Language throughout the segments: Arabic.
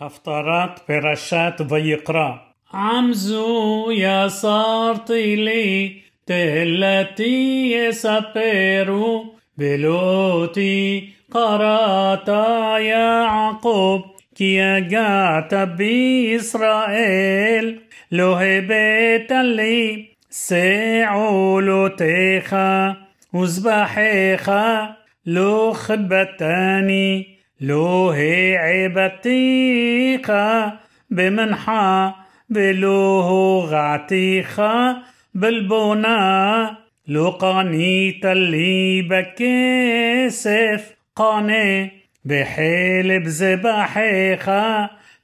הפטרת פרשת ויקרא. עם זו יסרתי לי, תהלתי יספרו, ולותי קראת יעקב, כי יגעת בישראל, לא הבאת לי שעולותיך וזבחיך, לא כבתני. לא העבדתיך במנחה ולא הורעתיך בלבונה לא קנית לי בכסף קנה בחלב זבחיך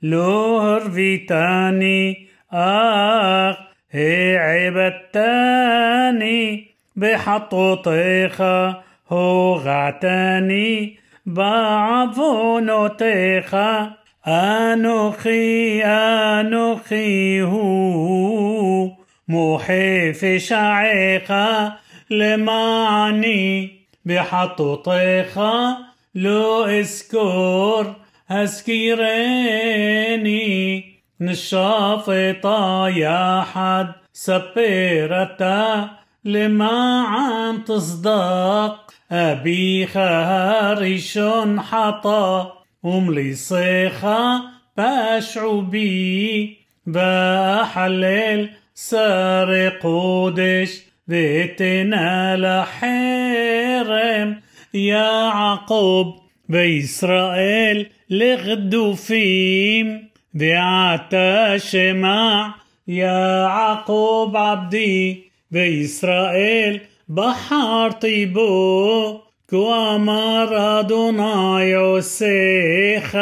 לא הרביתני אך העבדתני בחטאותיך הורעתני בעוונותיך, אנוכי אנוכי הוא, מוחה פשעיך למעני, בחטאותיך לא אזכור, הזכירני, נשפט יחד, ספר אתה لما عم تصدق أبي خارشون حطا ومليصيخة باشعو بي بحلل سار قودش بيتنا لحرم يا عقوب بإسرائيل لغدو فيم دعاتا شمع يا عقوب عبدي וישראל בחרתי בו, כה אמר אדוני עושיך,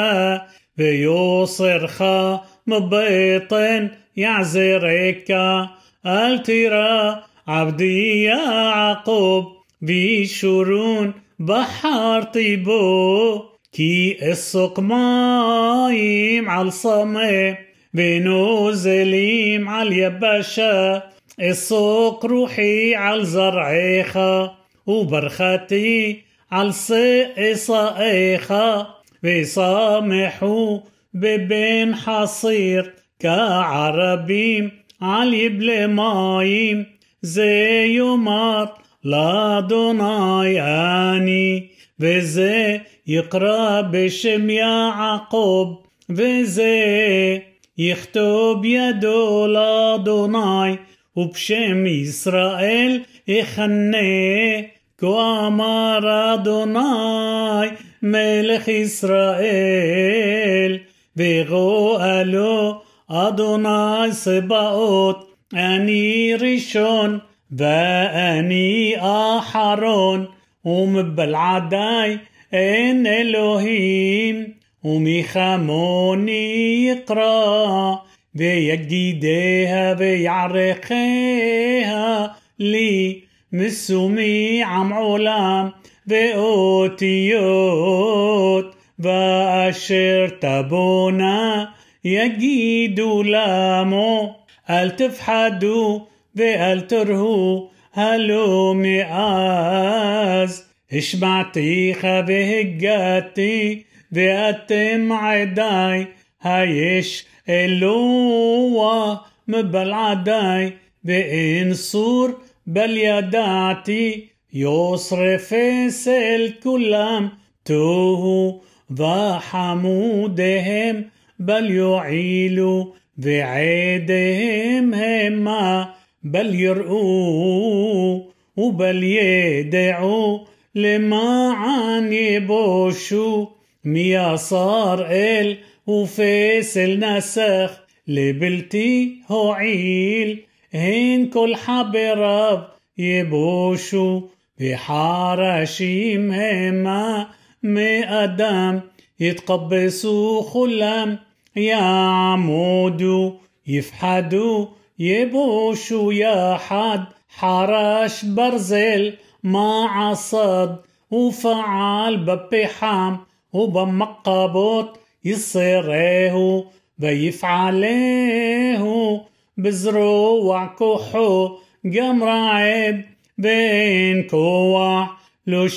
ויוסרך מבטן יעזרק, אל תירא עבדי יעקב, וישורון בחרתי בו, כי אסוק מים על סמה, السوق روحي على زرعيخا وبرختي على صائخة بيسامحوا ببين حصير كعربيم علي بلا مايم زي يومات لا دوناي اني بزي يقرا بشم يا عقوب بزي يختوب يدو لا دوناي ובשם ישראל יכנה, כה אמר אדוני מלך ישראל, וגואלו אדוני צבאות, אני ראשון ואני אחרון, ומבלעדי אין אלוהים, ומחמוני יקרא. بيجديديها بيعرقيها لي مسومي عم علام بأوتيوت بأشر تبونا يجيدو لامو هل تفحدو بأل ترهو هلو مئاز اشمعتي خبهجاتي بأتم عداي هايش اللوة مبالعداي بإنصور باليدعتي يصرف سل كلام توه وحمودهم بل يعيلوا بعيدهم هما بل يرؤوا وبل يدعوا لما عن يبوشوا ميا صار إل وفيسل نسخ لبلتي هوعيل هن كل حب حبرب يبوشوا بحراشيم هما مقدم خلام يا عمودو. يفحدو يبوشو يا حد حرش برزل مع صد وفعل ببحام وبمقى يصيريهو بيفعليهو بزروع كحو جمرعب بين كوع لو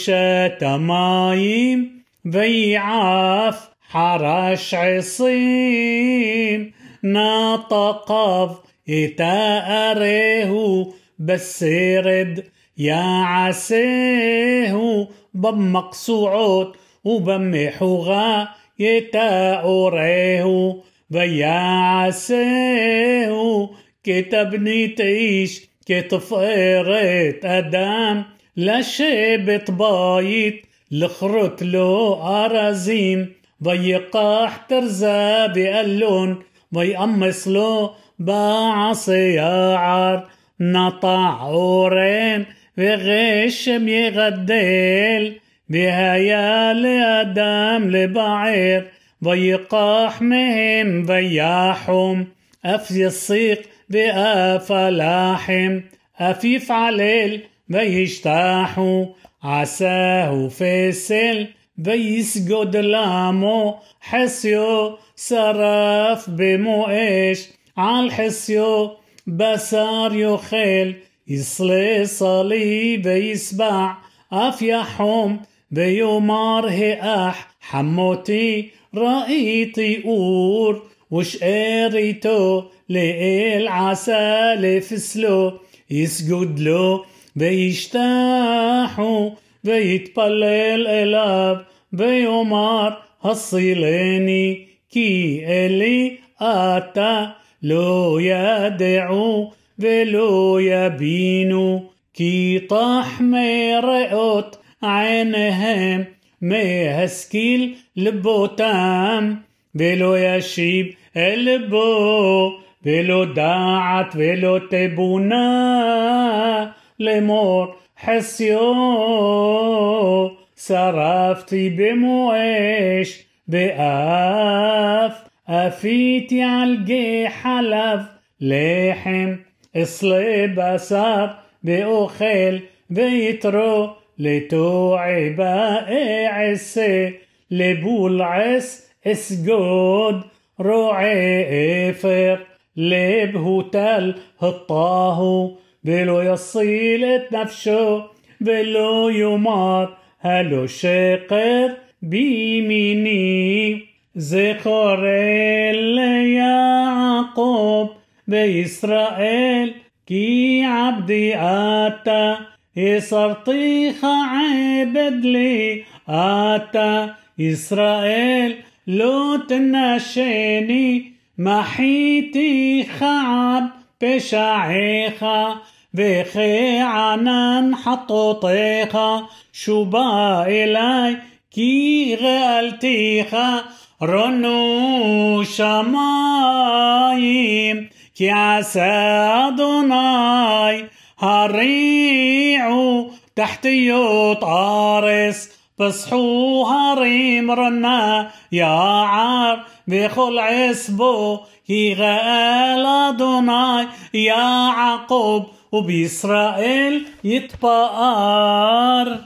مايم بيعاف حرش عصيم نطقف يتأريهو بس يرد يا عسيهو بمقصوعوت وبمحوغا يتأره ويا عسيه كتبني تعيش كتفقرت أدام لشبت بايت لخرت له أرازيم ويقاح ترزا بقلون ويقمص له بعصيار نطع أورين وغشم يغدل بهيا لأدم لبعير ويقاح مهم وياحم أفي الصيق بأفلاحم أفيف عليل ويشتاحوا عساه فسل ويسجد لامو حسيو سرف بمؤش. عالحسيو بسار يخيل يصلي صليب يسبع أفيحهم بيومار هقاح حموتي رأيتي أور وش قريتو لقيل عسالة فسلو يسجد له بيشتاحو بيتبلل إلاب بيومار هصيليني كي إلي آتا لو يدعو بلو يبينو كي طاح مرقت עיניהם מהשכיל לבותם, ולא ישיב אל לבו, ולא דעת ולא תבונה, לאמור חסיו, שרפתי במו אש, באף אפיתי על גיא חלב לחם اصلي بسار بأخل بيترو لتوعب عسي لبول عس اسجود روعي افر لبهوتل هطاهو بلو يصيل نفسه بلو يمار هلو شقر بيميني زخور يعقوب בישראל, כי עבדי אתה, يصر طيخة عبد لي آتا إسرائيل لو تنشيني محيتي خعب بشعيخة بخي عنان حطوطيخة בה אלי כי גאלתיך רנו שמים כי עשה אדוני. הריעו תחתיות ארץ. פצחו הרים רנה יער וכל עץ בו גאל אדוני. יעקב وبإسرائيل يتبقر